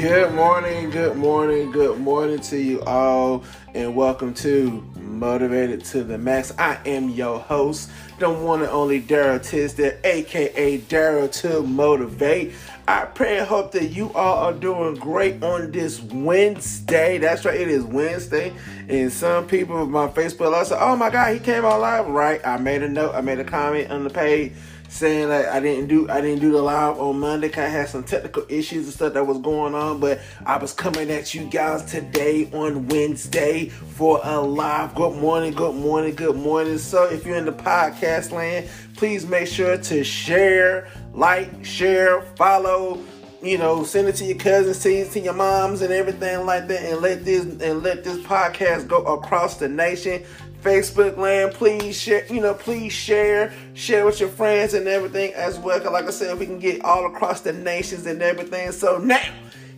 Good morning, good morning, good morning to you all, and welcome to Motivated to the Max. I am your host, the one and only Daryl Tisdale, aka Daryl to Motivate. I pray and hope that you all are doing great on this Wednesday. That's right, it is Wednesday. And some people on my Facebook I said, Oh my god, he came on live. Right. I made a note, I made a comment on the page saying that I didn't do I didn't do the live on Monday I had some technical issues and stuff that was going on, but I was coming at you guys today on Wednesday for a live. Good morning, good morning, good morning. So if you're in the podcast land, please make sure to share, like, share, follow, you know, send it to your cousins, to, to your moms and everything like that, and let this and let this podcast go across the nation. Facebook land, please share, you know, please share, share with your friends and everything as well. Cause like I said, we can get all across the nations and everything. So now,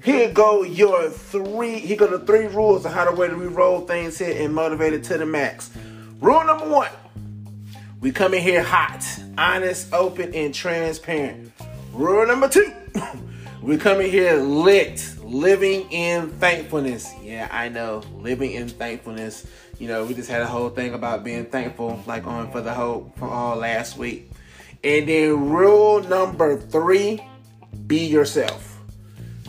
here go your three, here go the three rules of how to way to re-roll things here and motivate it to the max. Rule number one, we come in here hot, honest, open, and transparent. Rule number two, we come in here lit, living in thankfulness. Yeah, I know, living in thankfulness. You know, we just had a whole thing about being thankful, like on for the whole for all last week. And then rule number three: be yourself.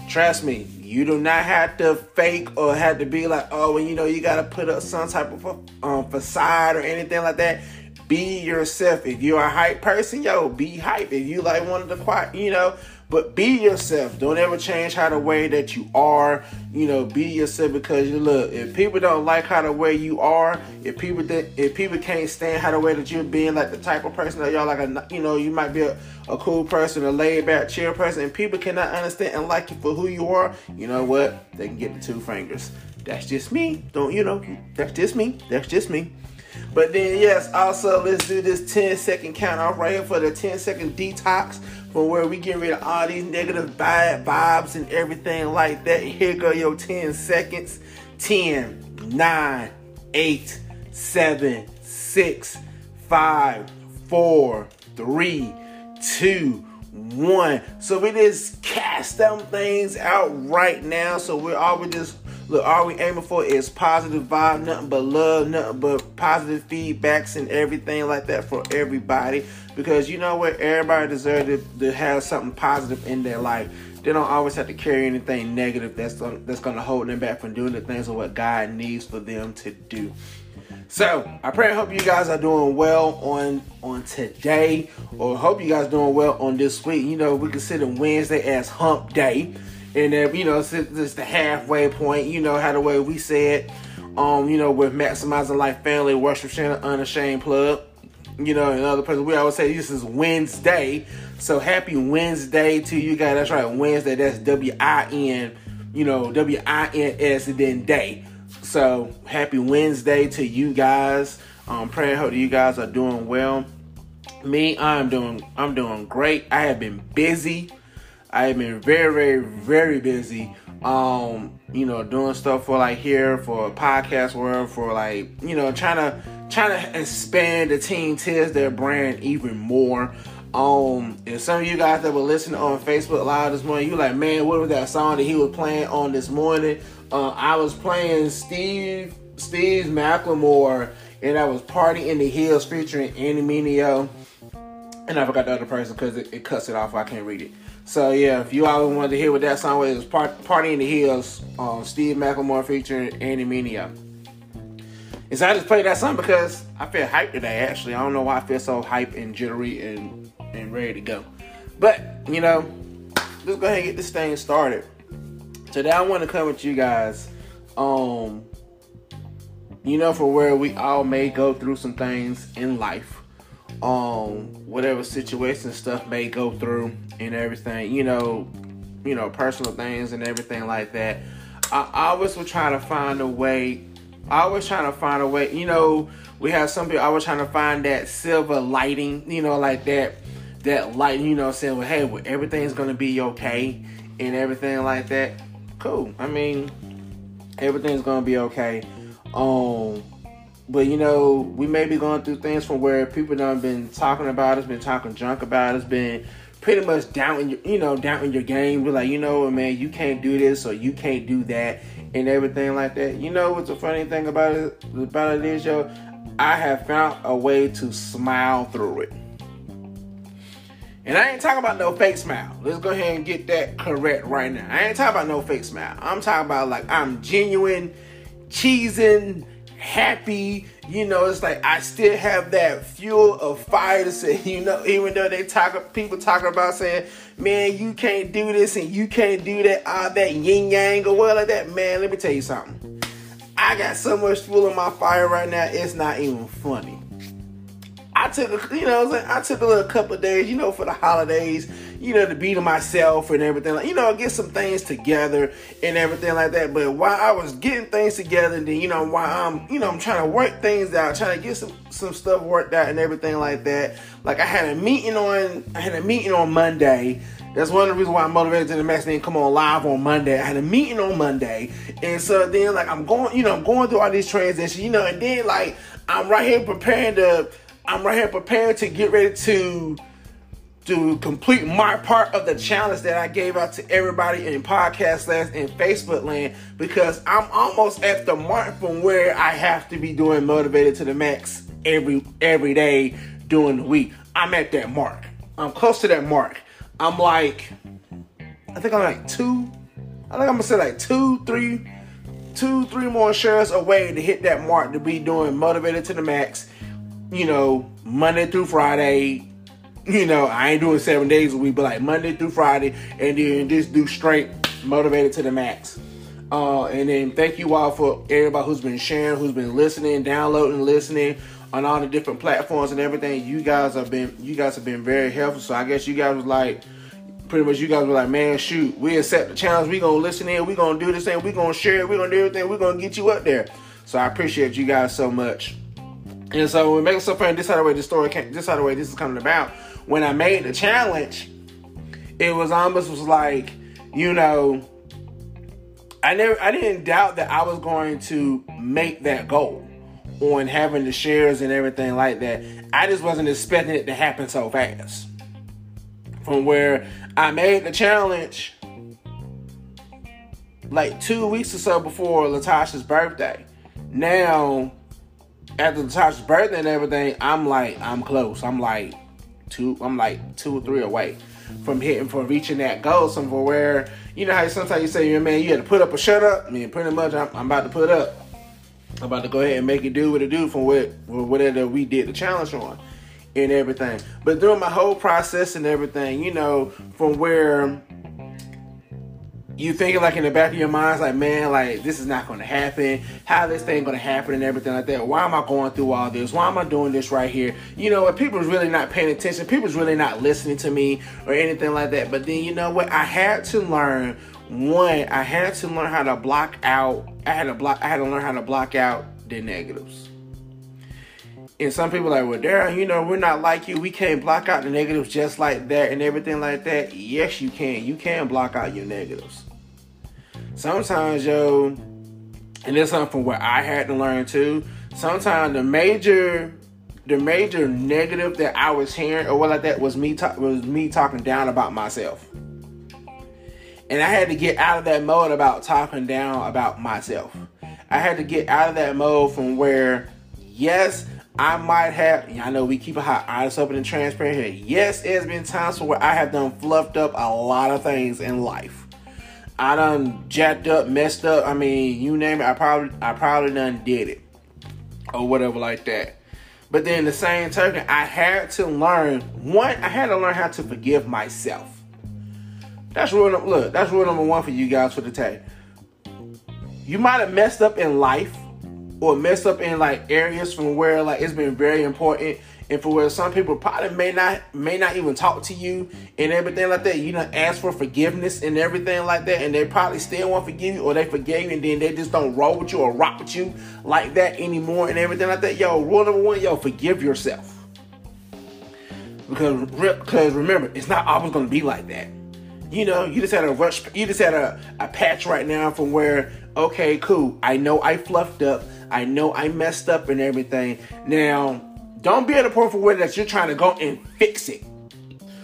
Trust me, you do not have to fake or have to be like, oh, well, you know, you got to put up some type of um, facade or anything like that. Be yourself. If you're a hype person, yo, be hype. If you like one of the quiet, you know, but be yourself. Don't ever change how the way that you are. You know, be yourself because you look. If people don't like how the way you are, if people that if people can't stand how the way that you're being, like the type of person that y'all like, a you know, you might be a, a cool person, a laid back, chill person, and people cannot understand and like you for who you are. You know what? They can get the two fingers. That's just me. Don't you know? That's just me. That's just me. But then, yes, also let's do this 10 second count off right here for the 10 second detox from where we get rid of all these negative bad vibes and everything like that. Here go your 10 seconds 10, 9, 8, 7, 6, 5, 4, 3, 2, 1. So we just cast them things out right now. So we're all we just Look, all we aiming for is positive vibe, nothing but love, nothing but positive feedbacks and everything like that for everybody. Because you know what, everybody deserves to, to have something positive in their life. They don't always have to carry anything negative that's that's to hold them back from doing the things of what God needs for them to do. So I pray and hope you guys are doing well on on today, or hope you guys doing well on this week. You know, we consider Wednesday as Hump Day and then you know since it's the halfway point you know how the way we said um you know with maximizing life family worship channel unashamed plug you know and other person we always say this is wednesday. So happy wednesday to you guys. That's right wednesday. That's w-i-n you know w-i-n-s and then day. So happy wednesday to you guys. Um praying hope that you guys are doing well. Me i'm doing i'm doing great. I have been busy I have been very, very, very busy. Um, you know, doing stuff for like here for podcast world for like you know trying to trying to expand the Team tears their brand even more. Um, and some of you guys that were listening on Facebook Live this morning, you like, man, what was that song that he was playing on this morning? Uh, I was playing Steve Steve Malcolm, and I was Party in the Hills featuring Andy Mineo. And I forgot the other person because it, it cuts it off. I can't read it. So yeah, if you all wanted to hear what that song was, it was part, "Party in the Hills," um, Steve Malcolm featuring Andy Mineo. And so I just played that song because I feel hyped today. Actually, I don't know why I feel so hype and jittery and and ready to go. But you know, let's go ahead and get this thing started. Today I want to come with you guys. Um, you know, for where we all may go through some things in life um whatever situation stuff may go through and everything you know you know personal things and everything like that. I, always will try to find a way i always trying to find a way you know we have some people always trying to find that silver lighting you know like that that light you know saying well hey well, everything's gonna be okay and everything like that. Cool i mean everything's gonna be okay. Um but you know, we may be going through things from where people done been talking about us, been talking junk about us, been pretty much down in your, you know, down in your game. Be like, you know, man, you can't do this or you can't do that and everything like that. You know what's the funny thing about it about it is, yo, I have found a way to smile through it. And I ain't talking about no fake smile. Let's go ahead and get that correct right now. I ain't talking about no fake smile. I'm talking about like I'm genuine, cheesing, happy. You know, it's like I still have that fuel of fire to say, you know, even though they talk people talking about saying, man, you can't do this and you can't do that, all that yin yang or what like that. Man, let me tell you something. I got so much fuel in my fire right now, it's not even funny. I took a, you know, I took a little couple days, you know, for the holidays, you know, to be to myself and everything, like, you know, get some things together and everything like that. But while I was getting things together, then you know, while I'm, you know, I'm trying to work things out, trying to get some some stuff worked out and everything like that. Like I had a meeting on, I had a meeting on Monday. That's one of the reasons why I'm motivated to the max didn't come on live on Monday. I had a meeting on Monday, and so then like I'm going, you know, I'm going through all these transitions, you know, and then like I'm right here preparing to I'm right here prepared to get ready to to complete my part of the challenge that I gave out to everybody in podcast land and Facebook land because I'm almost at the mark from where I have to be doing motivated to the max every every day during the week. I'm at that mark. I'm close to that mark. I'm like, I think I'm like two. I think I'm gonna say like two, three, two, three more shares away to hit that mark to be doing motivated to the max you know, Monday through Friday. You know, I ain't doing seven days a week, but like Monday through Friday, and then just do straight motivated to the max. Uh, and then thank you all for everybody who's been sharing, who's been listening, downloading, listening on all the different platforms and everything. You guys have been, you guys have been very helpful. So I guess you guys was like, pretty much you guys were like, man, shoot, we accept the challenge. We gonna listen in. We gonna do this thing. We gonna share. We gonna do everything. We gonna get you up there. So I appreciate you guys so much. And so when make so funny, this how the way the story came, this how the way this is coming about. When I made the challenge, it was almost was like, you know, I never I didn't doubt that I was going to make that goal on having the shares and everything like that. I just wasn't expecting it to happen so fast. From where I made the challenge like two weeks or so before Latasha's birthday. Now after Natasha's birthday and everything, I'm like, I'm close. I'm like two, I'm like two or three away from hitting for reaching that goal. Some for where you know how sometimes you say, man, you had to put up or shut up. I mean, pretty much, I'm, I'm about to put up. I'm about to go ahead and make it do what it do from what whatever we did the challenge on and everything. But during my whole process and everything, you know, from where you thinking like in the back of your mind, like, man, like this is not to happen. How this thing to happen and everything like that. Why am I going through all this? Why am I doing this right here? You know, if people's really not paying attention, people's really not listening to me or anything like that. But then you know what? I had to learn. One, I had to learn how to block out. I had to block. I had to learn how to block out the negatives. And some people like, well, Darren, you know, we're not like you. We can't block out the negatives just like that and everything like that. Yes, you can. You can block out your negatives. Sometimes, yo, and this something what I had to learn too. Sometimes the major, the major negative that I was hearing or what like that was me talk, was me talking down about myself. And I had to get out of that mode about talking down about myself. I had to get out of that mode from where, yes, I might have, I know we keep a high honest, open, and transparent here. Yes, there's been times where I have done fluffed up a lot of things in life. I done jacked up, messed up. I mean, you name it. I probably, I probably done did it, or whatever like that. But then the same token, I had to learn. One, I had to learn how to forgive myself. That's rule number. Look, that's rule number one for you guys for the day. You might have messed up in life or messed up in like areas from where like it's been very important and for where some people probably may not may not even talk to you and everything like that. You know, ask for forgiveness and everything like that, and they probably still won't forgive you, or they forgave you, and then they just don't roll with you or rock with you like that anymore, and everything like that. Yo, rule number one, yo, forgive yourself. Because, because remember, it's not always gonna be like that. You know, you just had a rush, you just had a, a patch right now from where, okay, cool, I know I fluffed up, I know I messed up and everything. Now, don't be at a point for where that you're trying to go and fix it.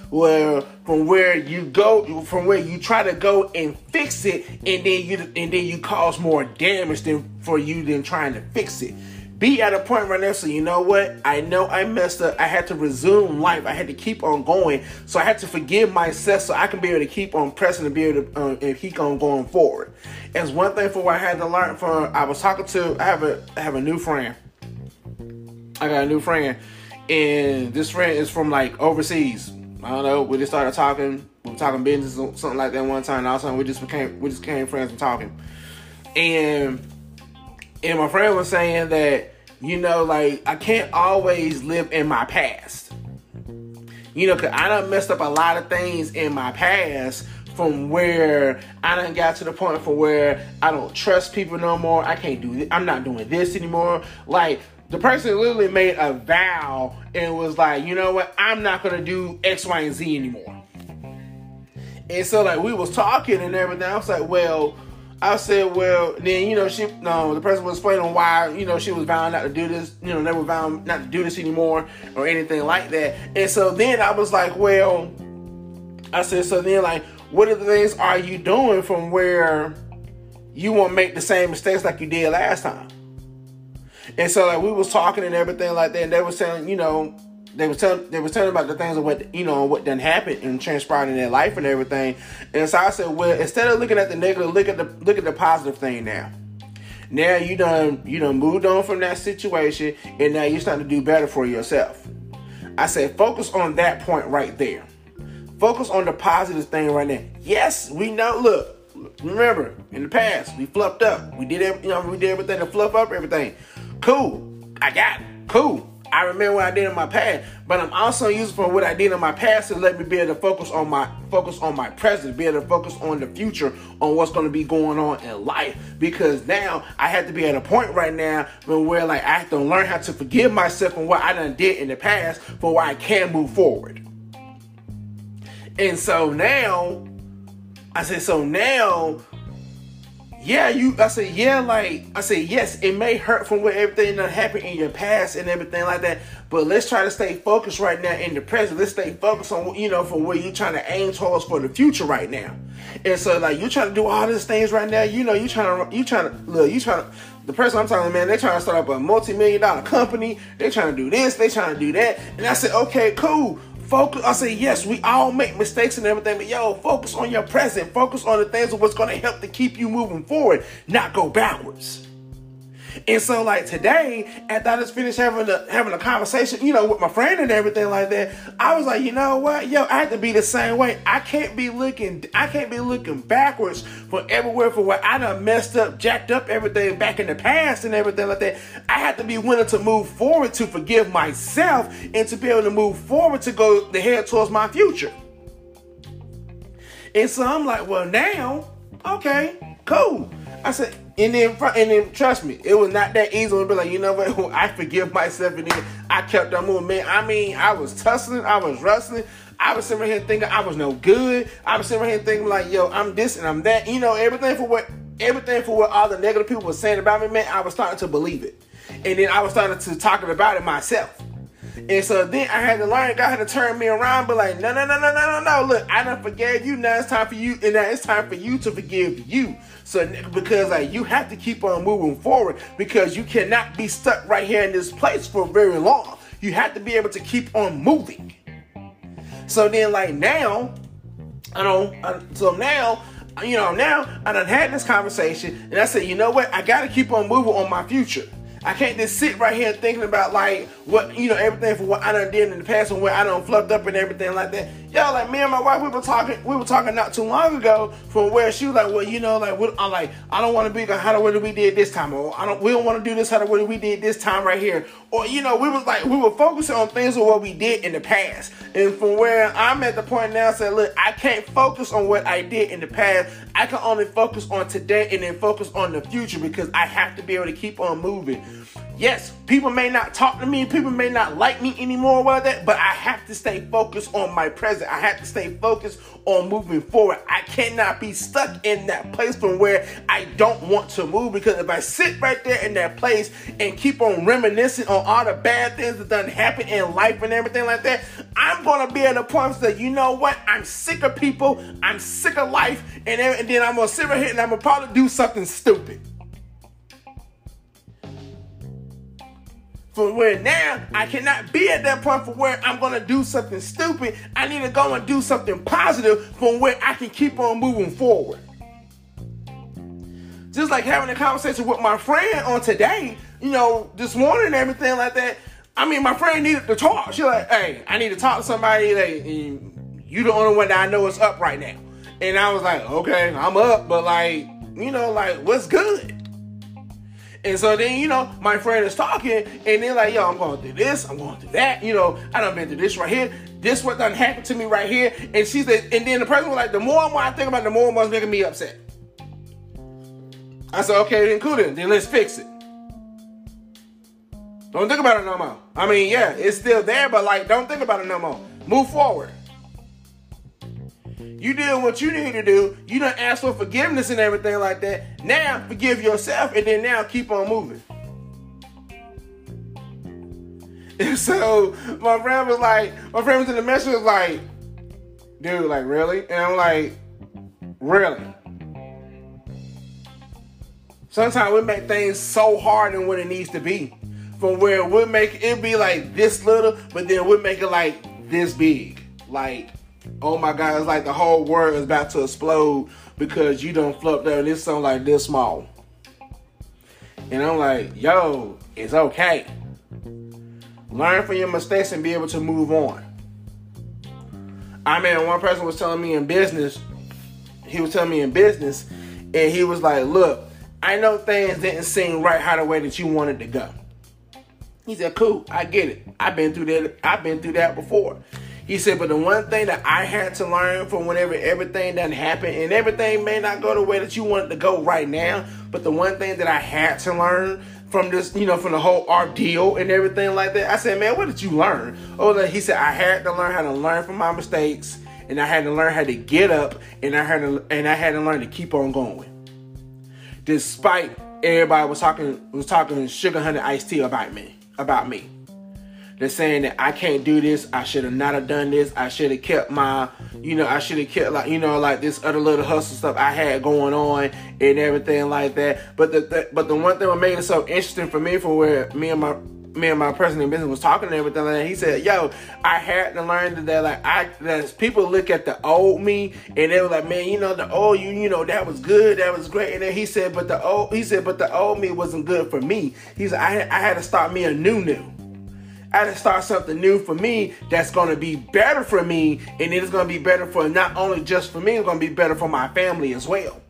where from where you go from where you try to go and fix it and then you and then you cause more damage than for you than trying to fix it. Be at a point right now so you know what? I know i messed up. I had to resume life. I had to keep on going. So i had to forgive myself so i can be able to keep on pressing and be able to um, and keep on going forward. It's one thing for what i had to learn from i was talking to i have a i have a new friend i got a new friend and this friend is from like overseas i don't know we just started talking we were talking business or something like that one time and all of a sudden we just became we just became friends and talking and and my friend was saying that, you know, like I can't always live in my past. You know, cause I done messed up a lot of things in my past from where I done got to the point for where I don't trust people no more. I can't do. I'm not doing this anymore. Like the person literally made a vow and was like, you know what? I'm not gonna do X, Y, and Z anymore. And so like we was talking and everything. I was like, well, I said, well, then you know she no the person was explaining why you know she was vowing not to do this, you know, never vowing not to do this anymore or anything like that. And so then I was like, well, I said, so then like, what the things are you doing from where you won't make the same mistakes like you did last time? And so like we was talking and everything like that, and they were saying, you know, they was telling they was telling about the things of what you know what done happened and transpired in their life and everything. And so I said, well, instead of looking at the negative, look at the look at the positive thing now. Now you done you done moved on from that situation, and now you're starting to do better for yourself. I said, focus on that point right there. Focus on the positive thing right now. Yes, we know. Look, remember in the past we fluffed up. We did you know we did everything to fluff up everything. Cool. I got it. Cool. I remember what I did in my past, but I'm also using for what I did in my past to let me be able to focus on my focus on my present, be able to focus on the future, on what's going to be going on in life. Because now I have to be at a point right now where like I have to learn how to forgive myself and what I done did in the past, for why I can move forward. And so now, I said, so now yeah, you. I said, yeah, like I said, yes, it may hurt from what everything that happened in your past and everything like that. But let's try to stay focused right now in the present. Let's stay focused on you know for where you're trying to aim towards for the future right now. And so like you're trying to do all these things right now. You know, you're trying to you're trying to look, you trying to. The person I'm talking, man, they're trying to start up a multi-million dollar company. They're trying to do this. They're trying to do that. And I said, okay, cool focus. I say, yes, we all make mistakes and everything, but yo, focus on your present. Focus on the things of what's going to help to keep you moving forward, not go backwards. And so, like today, after I just finished having a having a conversation, you know, with my friend and everything like that, I was like, you know what, yo, I have to be the same way. I can't be looking, I can't be looking backwards for everywhere for what I done messed up, jacked up everything back in the past and everything like that. I have to be willing to move forward to forgive myself and to be able to move forward to go the head towards my future. And so I'm like, well, now, okay, cool. I said, and then, and then, trust me, it was not that easy be like, you know what? I forgive myself, and then I kept on moving. Man, I mean, I was tussling, I was wrestling. I was sitting right here thinking I was no good. I was sitting right here thinking like, yo, I'm this and I'm that. You know, everything for what, everything for what all the negative people were saying about me, man. I was starting to believe it, and then I was starting to talking about it myself. And so then I had to learn, God had to turn me around, but like, no, no, no, no, no, no, no. Look, I done forgave you. Now it's time for you, and now it's time for you to forgive you. So because like you have to keep on moving forward because you cannot be stuck right here in this place for very long. You have to be able to keep on moving. So then like now, I don't. So now you know, now I done had this conversation and I said, you know what? I got to keep on moving on my future. I can't just sit right here thinking about like what you know everything for what I done did in the past and where I done fluffed up and everything like that. Yo, like me and my wife, we were talking. We were talking not too long ago from where she was like, well, you know, like what I'm like, I don't want to be like how the way we did this time, or I don't. We don't want to do this how the way we did this time right here, or you know, we was like we were focusing on things of what we did in the past, and from where I'm at the point now, saying, look, I can't focus on what I did in the past. I can only focus on today and then focus on the future because I have to be able to keep on moving. yes, people may not talk to me, people may not like me anymore, with that, but I have to stay focused on my present. I have to stay focused on moving forward. I cannot be stuck in that place from where I don't want to move because if I sit right there in that place and keep on reminiscing on all the bad things that done happen in life and everything like that, I'm gonna be at a point that you know what? I'm sick of people, I'm sick of life, and, and then I'm gonna sit right here and I'm gonna probably do something stupid. For where now I mm. cannot be at that point for where I'm gonna do something stupid. I need to go and do something positive from where I can keep on moving forward. Just like having a conversation with my friend on today, you know, this morning and everything like that. I mean, my friend needed to talk. She like, hey, I need to talk to somebody. Like, mm, you the only one that I know is up right now. And I was like, okay, I'm up, but like, you know, like, what's good? And so then, you know, my friend is talking, and they're like, yo, I'm going through this, I'm going through that, you know, I done been through this right here, this what done happened to me right here. And she said, and then the person was like, the more and more I think about it, the more and more it's making me upset. I said, okay, then cool then, then let's fix it. Don't think about it no more. I mean, yeah, it's still there, but like, don't think about it no more. Move forward. You did what you need to do. You don't ask for forgiveness and everything like that. Now forgive yourself and then now keep on moving. And so my friend was like, my friend was in the message was like, dude, like really? And I'm like, really? Sometimes we make things so hard than what it needs to be. From where we make it be like this little, but then we make it like this big. Like oh my god, it's like the whole world is about to explode because you don't flip there and it's something like this small. And I'm like, yo, it's okay. Learn from your mistakes and be able to move on. I mean, one person was telling me in business, he was telling me in business, and he was like, look, I know things didn't seem right how the way that you wanted to go. He said, cool, I get it. I've been through that, I've been through that before. He said, but the one thing that I had to learn from whenever everything done happened, and everything may not go the way that you want it to go right now, but the one thing that I had to learn from this, you know, from the whole ordeal and everything like that, I said, man, what did you learn? Oh, he said, I had to learn how to learn from my mistakes, and I had to learn how to get up, and I had to, and I had to learn to keep on going, despite everybody was talking was talking sugar honey iced tea about me, about me. They're saying that I can't do this. I should have not have done this. I should have kept my, you know, I should have kept like, you know, like this other little hustle stuff I had going on and everything like that. But the, the but the one thing that made it so interesting for me, for where me and my me and my in business was talking and everything like that. He said, "Yo, I had to learn that like I that people look at the old me and they were like, man, you know the old you, you know that was good, that was great." And then he said, "But the old," he said, "But the old me wasn't good for me." He said, "I I had to start me a new new." I had to start something new for me that's going to be better for me, and it is going to be better for not only just for me, it's going to be better for my family as well.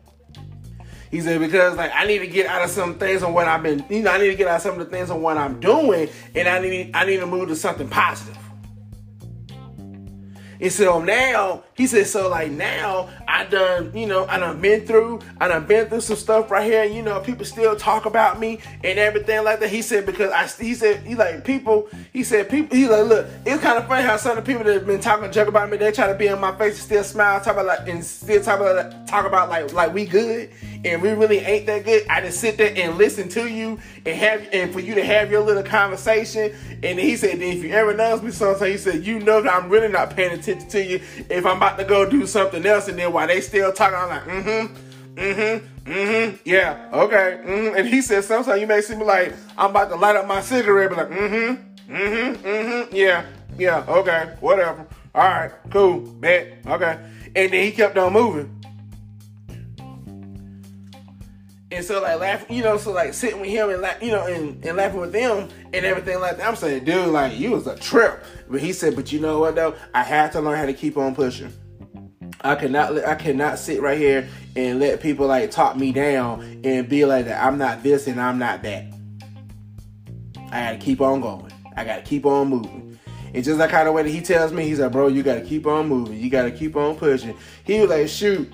He said because like I need to get out of some things on what I've been, you know, I need to get out of some of the things on what I'm doing, and I need I need to move to something positive. And so now, he said, so like now I done, you know, I done been through, I done been through some stuff right here. You know, people still talk about me and everything like that. He said, because I, he said, he like people, he said, people, he like, look, it's kind of funny how some of the people that have been talking junk about me, they try to be in my face and still smile, talk about like, and still talk about, talk about like, like we good and we really ain't that good. I just sit there and listen to you and have and for you to have your little conversation. And he said, then if you ever notice me sometimes, he said, you know that I'm really not paying attention to you if I'm about to go do something else. And then while they still talking, I'm like, mm-hmm, mm-hmm, mm-hmm, yeah, okay. Mm-hmm. And he said, sometimes you may see me like I'm about to light up my cigarette, but like, mm-hmm, mm-hmm, mm-hmm, yeah, yeah, okay, whatever. All right, cool, bet, okay. And then he kept on moving. And so like laughing, you know, so like sitting with him and like you know and, and laughing with them and everything like that. I'm saying, dude, like you was a trip. But he said, but you know what though? I had to learn how to keep on pushing. I cannot I cannot sit right here and let people like talk me down and be like that I'm not this and I'm not that. I gotta keep on going. I gotta keep on moving. And just like kind of way that he tells me, he's like, bro, you gotta keep on moving. You gotta keep on pushing. He was like, shoot,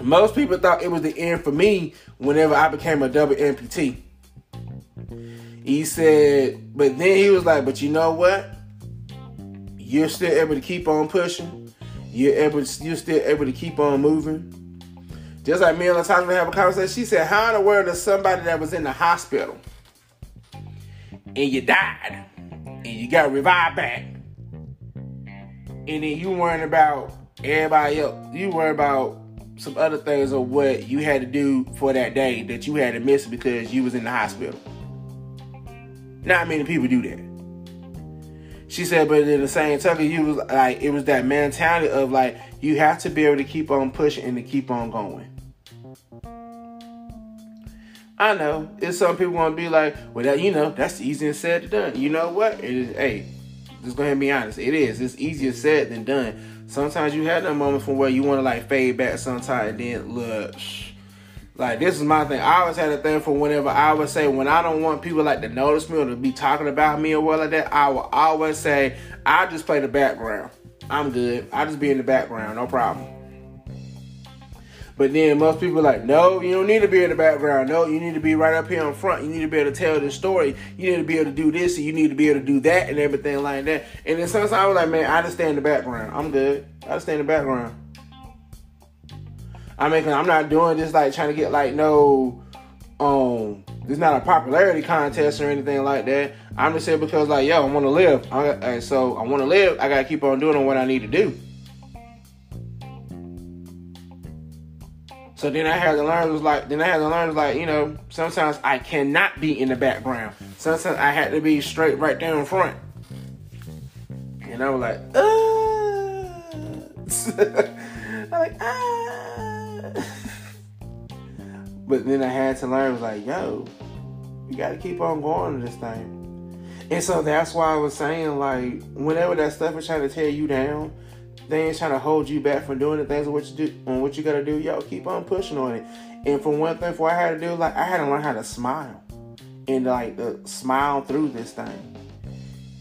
most people thought it was the end for me whenever I became a double amputee. he said, but then he was like, but you know what? You're still able to keep on pushing. You're able, you're still able to keep on moving. Just like me and Latasha have a conversation. She said, "How in the world does somebody that was in the hospital and you died and you got revived back, and then you worrying about everybody else? You worry about some other things of what you had to do for that day that you had to miss because you was in the hospital. Not many people do that. She said, but in the same token, you was like it was that mentality of like you have to be able to keep on pushing and to keep on going. I know it's some people want to be like, well, that you know that's easier said than done. You know what? It is. Hey, just go ahead and be honest. It is. It's easier said than done sometimes you have that moment from where you want to like fade back sometimes and then look like this is my thing. I always had a thing for whenever I would say when I don't want people like to notice me or to be talking about me or what like that, I will always say I just play the background. I'm good. I just be in the background, no problem. But then most people are like, no, you don't need to be in the background. No, you need to be right up here in front. You need to be able to tell the story. You need to be able to do this, and you need to be able to do that, and everything like that. And then sometimes I was like, man, I just stay in the background. I'm good. I just stay in the background. I mean, I'm not doing this like trying to get like no, um, it's not a popularity contest or anything like that. I'm just saying because like, yo, I want to live. I, and so I want to live. I gotta keep on doing what I need to do. So then I had to learn was like then I had to learn was like, you know, sometimes I cannot be in the background. Sometimes I had to be straight right there in front. And I was like, uh I'm like, ah But then I had to learn like, yo, you gotta keep on going to this thing. And so that's why I was saying, like, whenever that stuff is trying to tear you down, they ain't trying to hold you back from doing the things what you do on what you gotta do. Yo, keep on pushing on it. And for one thing, for I had to do, like I had to learn how to smile and like smile through this thing.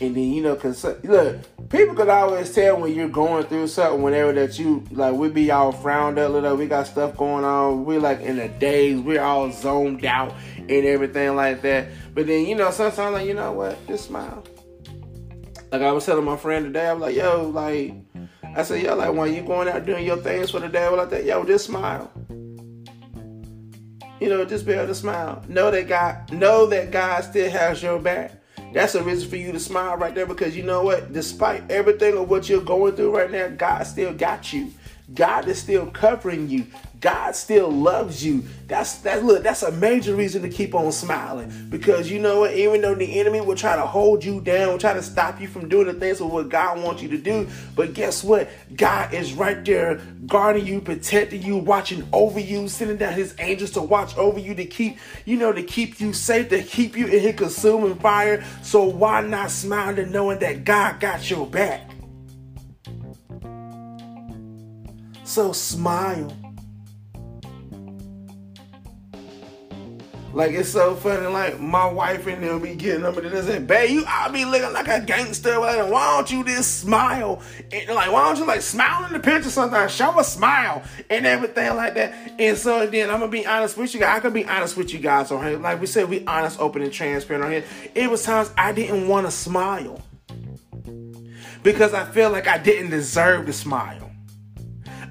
And then you know, cause look, people could always tell when you're going through something. Whenever that you like, we be all frowned up, little. We got stuff going on. We like in the days. We're all zoned out and everything like that. But then you know, sometimes like you know what, just smile. Like I was telling my friend today, I was like, yo, like I said, yo, like when you going out doing your things for the devil like that, yo, just smile. You know, just be able to smile. Know that God, know that God still has your back. That's a reason for you to smile right there because you know what? Despite everything of what you're going through right now, God still got you. God is still covering you. God still loves you. That's that look, that's a major reason to keep on smiling. Because you know what, even though the enemy will try to hold you down, try to stop you from doing the things of what God wants you to do. But guess what? God is right there guarding you, protecting you, watching over you, sending down his angels to watch over you to keep, you know, to keep you safe, to keep you in his consuming fire. So why not smile and knowing that God got your back? So smile. Like it's so funny. Like my wife and them be getting them and they say, "Babe, you I be looking like a gangster. Like, why don't you just smile? And like, why don't you like smile in the picture sometimes? Show a smile and everything like that." And so then I'm gonna be honest with you guys. I can be honest with you guys on here. Like we said, we honest, open, and transparent on here. It was times I didn't want to smile because I feel like I didn't deserve to smile.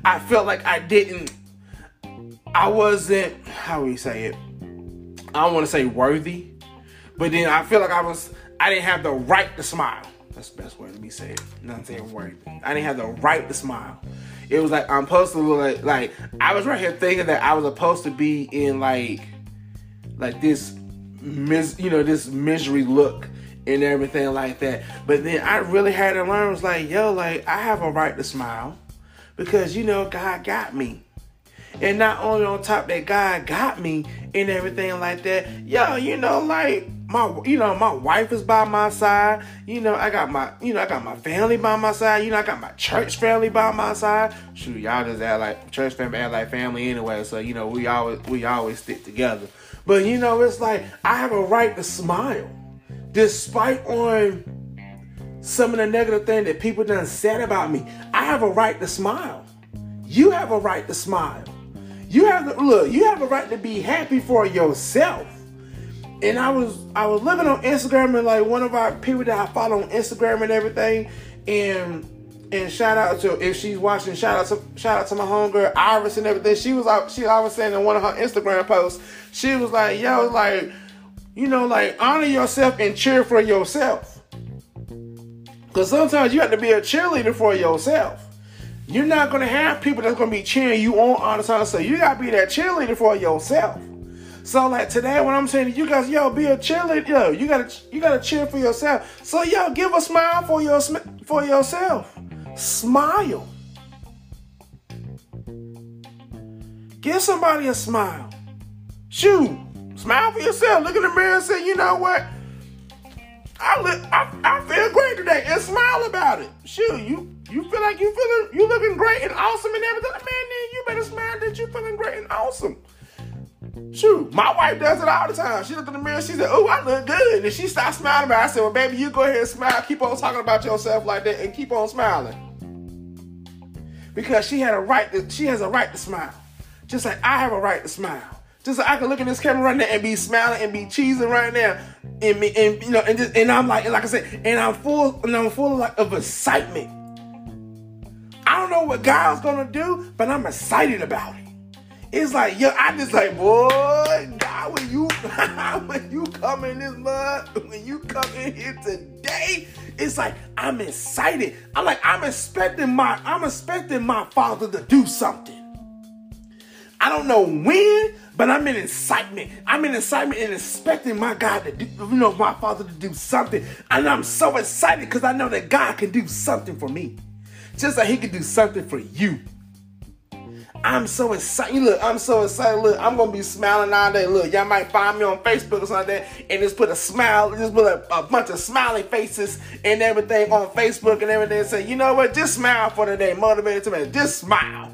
I felt like I didn't. I wasn't. How do we say it? I don't want to say worthy, but then I feel like I was I didn't have the right to smile. That's the best way to be said. Not saying worthy. I didn't have the right to smile. It was like I'm supposed to look like like I was right here thinking that I was supposed to be in like like this mis you know this misery look and everything like that. But then I really had to learn was like yo like I have a right to smile because you know God got me. And not only on top that God got me and everything like that, yo, you know, like my you know, my wife is by my side. You know, I got my you know, I got my family by my side. You know, I got my church family by my side. Shoot, y'all just act like church family act like family anyway. So, you know, we always we always stick together. But you know, it's like I have a right to smile. Despite on some of the negative thing that people done said about me, I have a right to smile. You have a right to smile. You have the look, you have a right to be happy for yourself. and I was I was living on Instagram and like one of our people that I follow on Instagram and everything, and and shout out to if she's watching, shout out to shout out to my homegirl Iris and everything. She was out she I was saying in one of her Instagram posts, she was like, yo, like, you know, like honor yourself and cheer for yourself. Cause sometimes you have to be a cheerleader for yourself. You're not gonna have people that's gonna be cheering you on all the time. So you gotta be that cheerleader for yourself. So like today, when I'm saying to you guys, yo, be a cheerleader, yo, you gotta you gotta cheer for yourself. So yo, give a smile for your for yourself. Smile. Give somebody a smile. Shoot, smile for yourself. Look in the mirror and say, you know what? I look, I, I feel great today, and smile about it. Shoot, you you feel like you feeling you looking great and awesome and everything. Man, then you better smile that you feeling great and awesome. Shoot, my wife does it all the time. She looked in the mirror, she said, Oh, I look good. And she stopped smiling about it. I said, Well, baby, you go ahead and smile. Keep on talking about yourself like that and keep on smiling. Because she had a right to, she has a right to smile. Just like I have a right to smile. Just like I can look in this camera right now and be smiling and be cheesing right now. And me and you know, and just and I'm like, like I said, and I'm full and I'm full of like of excitement. I don't know what God's gonna do, but I'm excited about it. It's like, yo, I just like, boy, God, when you when you come in this mud, when you come in here today, it's like I'm excited. I'm like, I'm expecting my, I'm expecting my father to do something. I don't know when, but I'm in excitement. I'm in excitement and expecting my God to do, you know, my father to do something. And I'm so excited because I know that God can do something for me. Just like he can do something for you. I'm so excited. Look, I'm so excited. Look, I'm gonna be smiling all day. Look, y'all might find me on Facebook or something like that, and just put a smile, just put a, a bunch of smiley faces and everything on Facebook and everything. And say, you know what? Just smile for the day. Motivated to me. Just smile.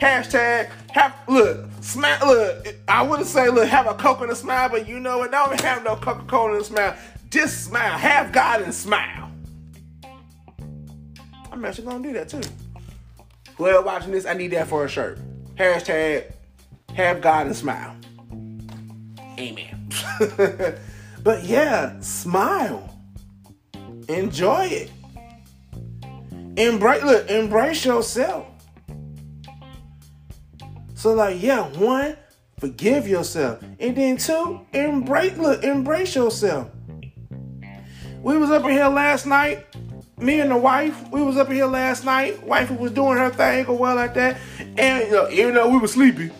Hashtag have look smile. Look, I wouldn't say look have a coconut smile, but you know what? Don't have no Coca Cola and smile. Just smile. Have God and smile. I'm actually gonna do that too. Whoever watching this, I need that for a shirt. Hashtag have God and smile. Amen. but yeah, smile. Enjoy it. Embrace look, embrace yourself. So like, yeah, one, forgive yourself. And then two, embrace look, embrace yourself. We was up in here last night me and the wife, we was up in here last night. Wife was doing her thing or well like that, and you know, even though we were sleepy,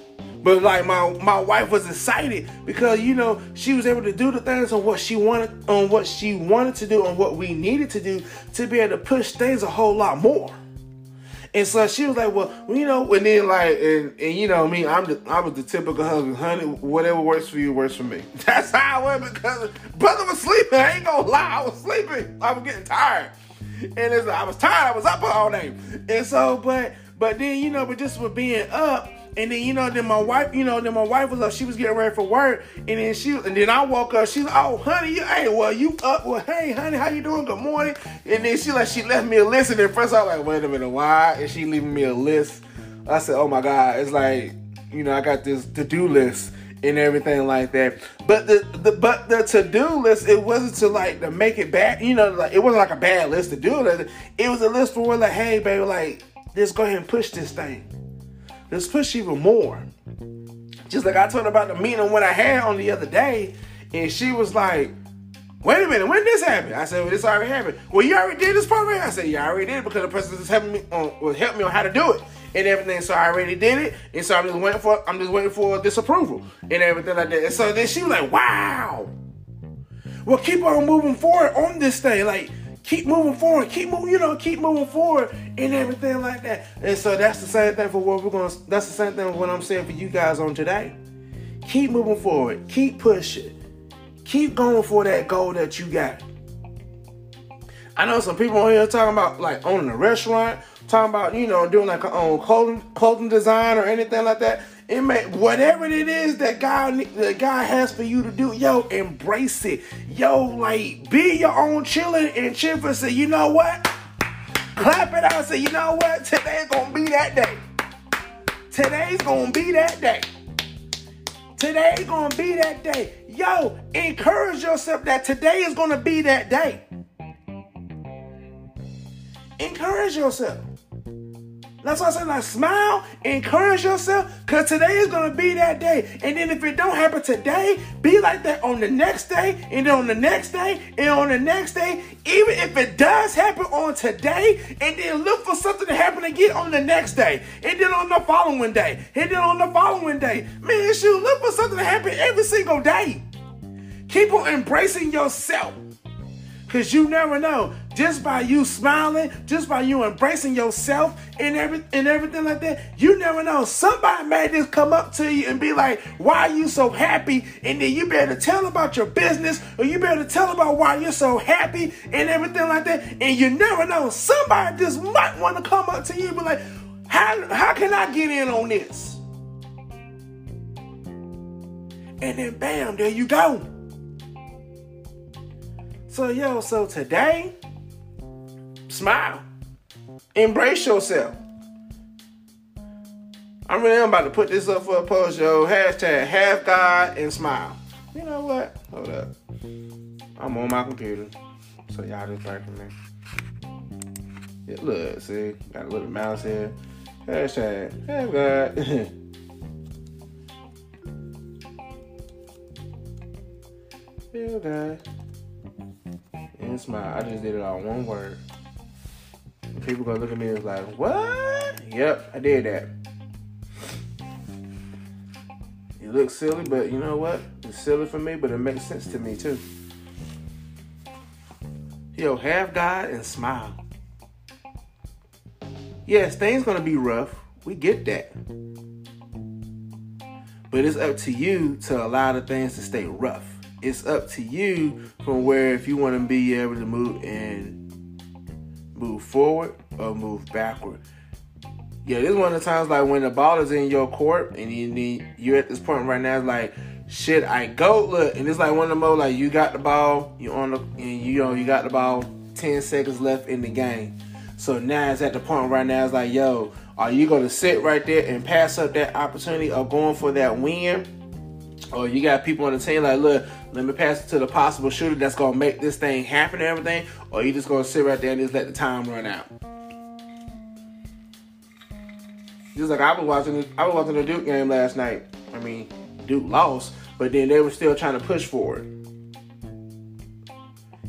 but like my my wife was excited because you know she was able to do the things on what she wanted on what she wanted to do and what we needed to do to be able to push things a whole lot more. And so she was like, "Well, you know," and then like, and, and you know me, I'm the, I was the typical husband, honey. Whatever works for you works for me. That's how I went because brother was sleeping. I ain't gonna lie, I was sleeping. I was getting tired and it's I was tired. I was up all day, and so but but then you know, but just with being up. And then you know, then my wife, you know, then my wife was up. She was getting ready for work, and then she, and then I woke up. She's like, "Oh, honey, you, hey, well, you up? Well, hey, honey, how you doing? Good morning." And then she like, she left me a list, and then first I was like, "Wait a minute, why is she leaving me a list?" I said, "Oh my God, it's like, you know, I got this to do list." and everything like that. But the, the but the to do list it wasn't to like to make it bad. You know, like it wasn't like a bad list to do it. It was a list for like, hey, baby, like let's go ahead and push this thing. Let's push even more. Just like I told her about the meeting when I had on the other day, and she was like, Wait a minute, when did this happen? I said, well, this already happened. Well, you already did this program? I said, yeah, I already did it because the person just helping me on will help me on how to do it and everything. So I already did it, and so I'm just waiting for I'm just waiting for disapproval and everything like that. And so then she was like, "Wow, well, keep on moving forward on this thing, like." Keep moving forward, keep moving, you know, keep moving forward and everything like that. And so that's the same thing for what we're gonna that's the same thing what I'm saying for you guys on today. Keep moving forward, keep pushing, keep going for that goal that you got. I know some people on here talking about like owning a restaurant, talking about you know doing like a own clothing clothing design or anything like that. It may whatever it is that God that God has for you to do, yo, embrace it. Yo, like be your own chillin' and chill for say, you know what? Clap it out. Say, you know what? Today's gonna be that day. Today's gonna be that day. Today gonna be that day. Yo, encourage yourself that today is gonna be that day. Encourage yourself. That's why I said, like, smile, encourage yourself, because today is going to be that day. And then if it don't happen today, be like that on the next day, and then on the next day, and on the next day. Even if it does happen on today, and then look for something to happen again on the next day, and then on the following day, and then on the following day. Man, shoot, look for something to happen every single day. Keep on embracing yourself. Cause you never know. Just by you smiling, just by you embracing yourself and every and everything like that, you never know. Somebody may just come up to you and be like, "Why are you so happy?" And then you better tell about your business, or you better tell about why you're so happy and everything like that. And you never know. Somebody just might want to come up to you and be like, "How how can I get in on this?" And then bam, there you go. So, yo, so today, smile. Embrace yourself. I'm really about to put this up for a post, yo. Hashtag have God and smile. You know what? Hold up. I'm on my computer. So y'all just pray for me. Yeah, look, see, got a little mouse here. Hashtag have God. Have God and smile. I just did it all one word. People gonna look at me and like, what? Yep, I did that. It looks silly, but you know what? It's silly for me, but it makes sense to me too. Yo, have God and smile. Yes, things gonna be rough. We get that. But it's up to you to allow the things to stay rough it's up to you from where if you want to be able to move and move forward or move backward. Yeah, this is one of the times like when the ball is in your court and you need you're at this point right now. It's like, shit, I go look, and it's like one of the most like you got the ball, you on the, and you know you got the ball, ten seconds left in the game. So now it's at the point right now. It's like, yo, are you gonna sit right there and pass up that opportunity of going for that win? Or you got people on the team like, look, let me pass it to the possible shooter that's gonna make this thing happen and everything, or you just gonna sit right there and just let the time run out. Just like I was watching, I was watching the Duke game last night. I mean, Duke lost, but then they were still trying to push for it.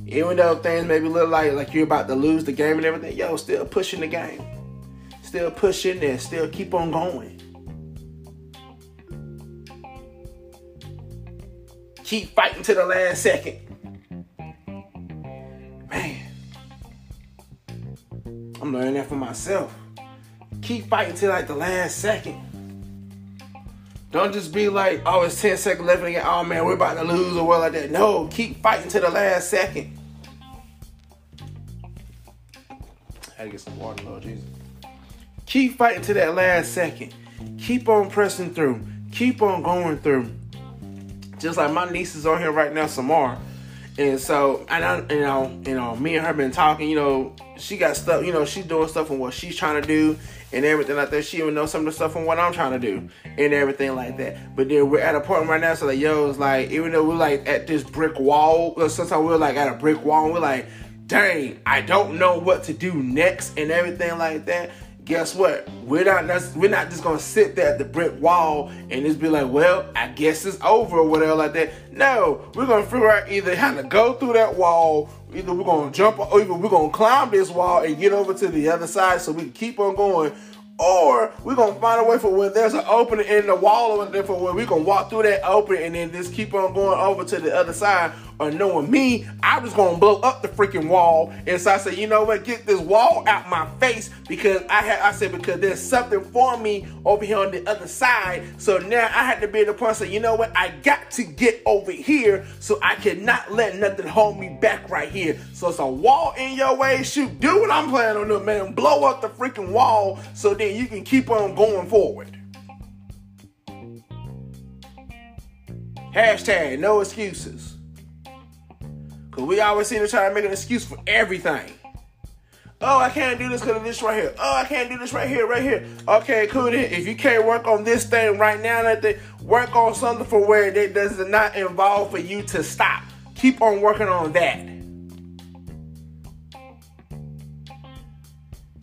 Even though things maybe look like like you're about to lose the game and everything, yo, still pushing the game, still pushing and still keep on going. Keep fighting to the last second. Man, I'm learning that for myself. Keep fighting till like the last second. Don't just be like, oh, it's 10 seconds left and oh man, we're about to lose or what like that. No, keep fighting to the last second. I to get some water, Lord Jesus. Keep fighting to that last second. Keep on pressing through. Keep on going through. Just like my niece is on here right now, Samar. And so, and I, you know, you know, me and her been talking. You know, she got stuff. You know, she's doing stuff from what she's trying to do and everything like that. She even knows some of the stuff from what I'm trying to do and everything like that. But then we're at a point right now, so like, yo, it's like even though we're like at this brick wall, sometimes we're like at a brick wall, and we're like, dang, I don't know what to do next and everything like that guess what? We're not we're not just gonna sit there at the brick wall and just be like, well, I guess it's over or whatever like that. No, we're gonna figure out either how to go through that wall, either we're gonna jump or either we're gonna climb this wall and get over to the other side so we can keep on going or we're gonna find a way for where there's an opening in the wall over there for where we can walk through that opening and then just keep on going over to the other side. Or knowing me, I'm just gonna blow up the freaking wall. And so I said, you know what, get this wall out my face because I had I said because there's something for me over here on the other side. So now I had to be in the say, you know what, I got to get over here so I cannot let nothing hold me back right here. So it's a wall in your way. Shoot, do what I'm planning on doing, man. Blow up the freaking wall so then you can keep on going forward. Hashtag no excuses. Cause we always seem to try to make an excuse for everything. Oh, I can't do this because of this right here. Oh, I can't do this right here, right here. Okay, cool. Then. If you can't work on this thing right now, thing, work on something for where it does not involve for you to stop. Keep on working on that.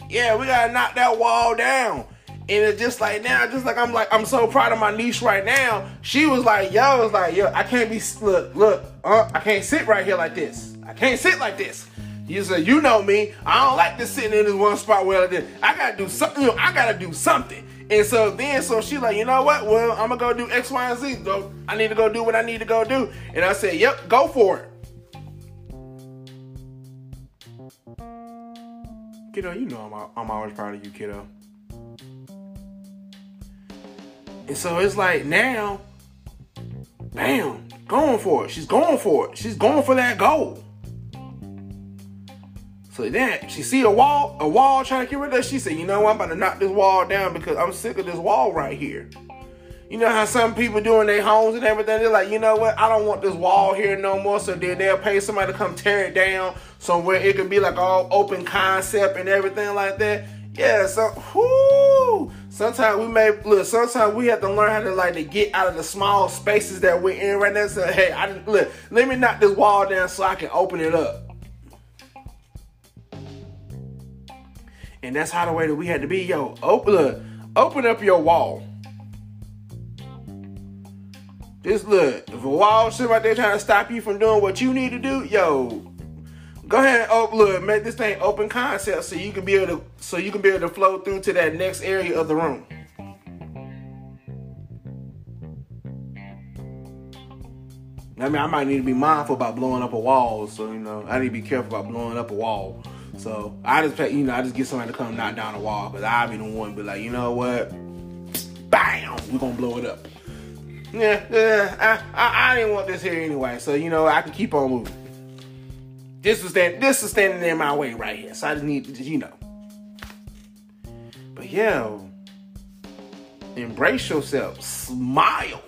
Yeah, we gotta knock that wall down. And it's just like now, just like I'm like I'm so proud of my niece right now. She was like, yo, I was like, yo, I can't be look, look, uh, I can't sit right here like this. I can't sit like this. You said, you know me. I don't like this sitting in this one spot where I did. I gotta do something. You know, I gotta do something. And so then, so she like, you know what? Well, I'm gonna go do X, Y, and Z. Though I need to go do what I need to go do. And I said, yep, go for it. Kiddo, you know I'm, I'm always proud of you, kiddo. And so it's like now, bam, going for it. She's going for it. She's going for that goal. So then she see a wall, a wall trying to get rid of. She said, you know what, I'm about to knock this wall down because I'm sick of this wall right here. You know how some people do in their homes and everything? They're like, you know what? I don't want this wall here no more. So then they'll pay somebody to come tear it down somewhere it could be like all open concept and everything like that. Yeah, so whoo. Sometimes we may look. Sometimes we have to learn how to like to get out of the small spaces that we're in right now. So hey, I look. Let me knock this wall down so I can open it up. And that's how the way that we had to be. Yo, open look, open up your wall. Just look, if a wall sitting right there trying to stop you from doing what you need to do, yo, go ahead and open, look, make this thing open concept so you can be able to so you can be able to flow through to that next area of the room. I mean, I might need to be mindful about blowing up a wall, so you know, I need to be careful about blowing up a wall. So I just, you know, I just get somebody to come knock down the wall because I be the one be like, you know what, bam, we're gonna blow it up. Yeah, yeah, I, I, I didn't want this here anyway, so you know, I can keep on moving. This is that, this is standing in my way right here, so I just need to, you know. But yeah, embrace yourself, smile,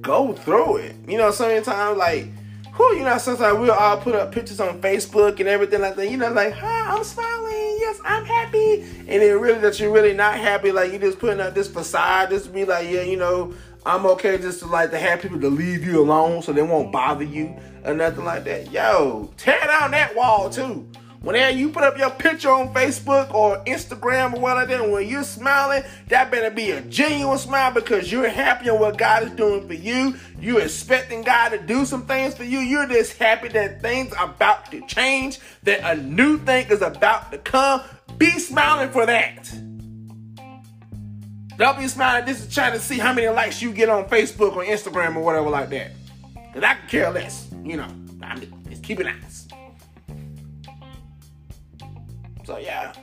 go through it. You know, sometimes like who you know, sometimes we'll all put up pictures on Facebook and everything like that. You know, like, hi, I'm smiling. Yes, I'm happy. And then really that you're really not happy. Like you just putting up this facade just to be like, yeah, you know, I'm okay just to like to have people to leave you alone so they won't bother you or nothing like that. Yo, tear down that wall too. Whenever you put up your picture on Facebook or Instagram or whatever, when you're smiling, that better be a genuine smile because you're happy on what God is doing for you. You're expecting God to do some things for you. You're just happy that things are about to change, that a new thing is about to come. Be smiling for that. Don't be smiling. This is trying to see how many likes you get on Facebook or Instagram or whatever like that. Because I can care less. You know, I'm just, keep it nice. So yeah.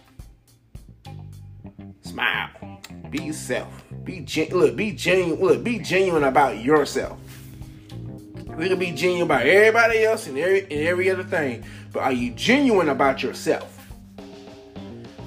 Smile. Be yourself. Be gen- look. Be genuine. Look. Be genuine about yourself. We can be genuine about everybody else and every and every other thing, but are you genuine about yourself?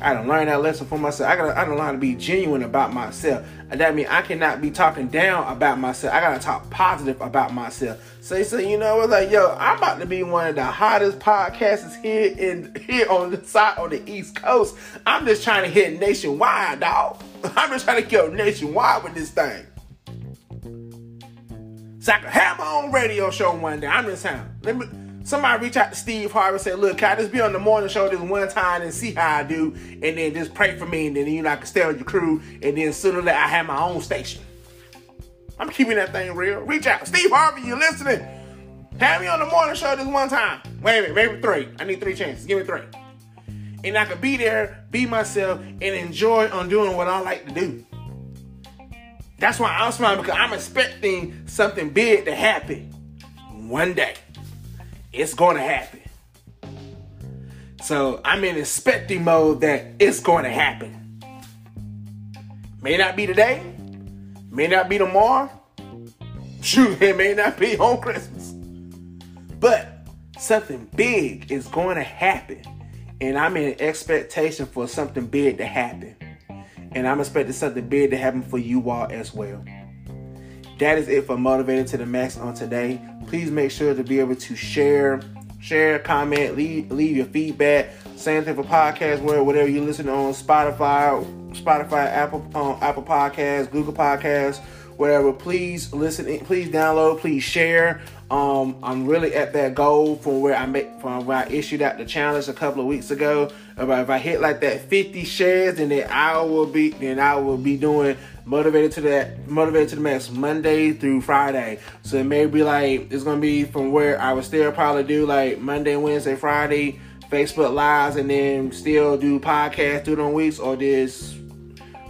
I don't learn that lesson for myself. I gotta I don't learn to be genuine about myself. That means I cannot be talking down about myself. I gotta talk positive about myself. Say so, so you know what like yo, I'm about to be one of the hottest podcasters here in here on the side on the East Coast. I'm just trying to hit nationwide, dog. I'm just trying to go nationwide with this thing. So I can have my own radio show one day. I'm just saying. Let me Somebody reach out to Steve Harvey and say, look, can I just be on the morning show this one time and see how I do? And then just pray for me. And then, you know, I can stay on your crew. And then sooner or later, I have my own station. I'm keeping that thing real. Reach out. Steve Harvey, you listening? Have me on the morning show this one time. Wait a minute, maybe three. I need three chances. Give me three. And I can be there, be myself, and enjoy on doing what I like to do. That's why I'm smiling because I'm expecting something big to happen one day. It's going to happen. So I'm in expecting mode that it's going to happen. May not be today, may not be tomorrow, shoot, it may not be on Christmas. But something big is going to happen. And I'm in expectation for something big to happen. And I'm expecting something big to happen for you all as well. That is it for Motivated to the Max on today please make sure to be able to share share, comment, leave leave your feedback. Same thing for podcast, where whatever you listen on Spotify, Spotify, Apple, um, Apple Podcasts, Google Podcasts, whatever. Please listen. Please download. Please share. Um, I'm really at that goal from where I make from where I issued out the challenge a couple of weeks ago. About if I hit like that 50 shares, then, then I will be then I will be doing motivated to that motivated to the max Monday through Friday. So it may be like it's gonna be from where I would still probably do like Monday, Wednesday, Friday, Facebook lives, and then still do podcasts through them weeks, or this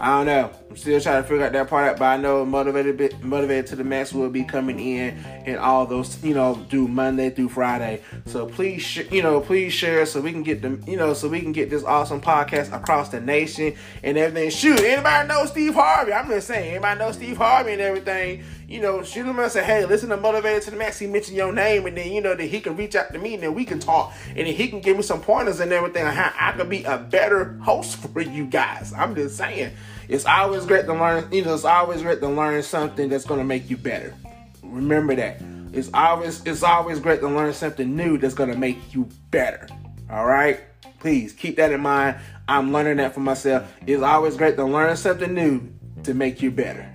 I don't know. I'm still trying to figure out that part out, but I know motivated motivated to the max will be coming in and all those, you know, do Monday through Friday. So please, sh- you know, please share so we can get them, you know, so we can get this awesome podcast across the nation and everything. Shoot, anybody know Steve Harvey? I'm just saying, anybody know Steve Harvey and everything. You know, shoot him and say, hey, listen to Motivated to the Max. He mentioned your name, and then you know that he can reach out to me, and then we can talk, and then he can give me some pointers and everything on how I could be a better host for you guys. I'm just saying. It's always great to learn, you know, it's always great to learn something that's gonna make you better. Remember that. It's always it's always great to learn something new that's gonna make you better. All right? Please keep that in mind. I'm learning that for myself. It's always great to learn something new to make you better.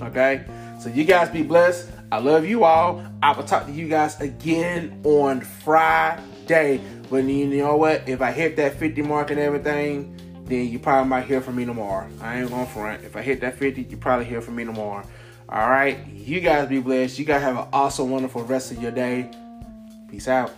Okay? So you guys be blessed. I love you all. I will talk to you guys again on Friday. But you know what? If I hit that 50 mark and everything, then you probably might hear from me tomorrow. I ain't going front. If I hit that 50, you probably hear from me tomorrow. All right. You guys be blessed. You guys have an awesome, wonderful rest of your day. Peace out.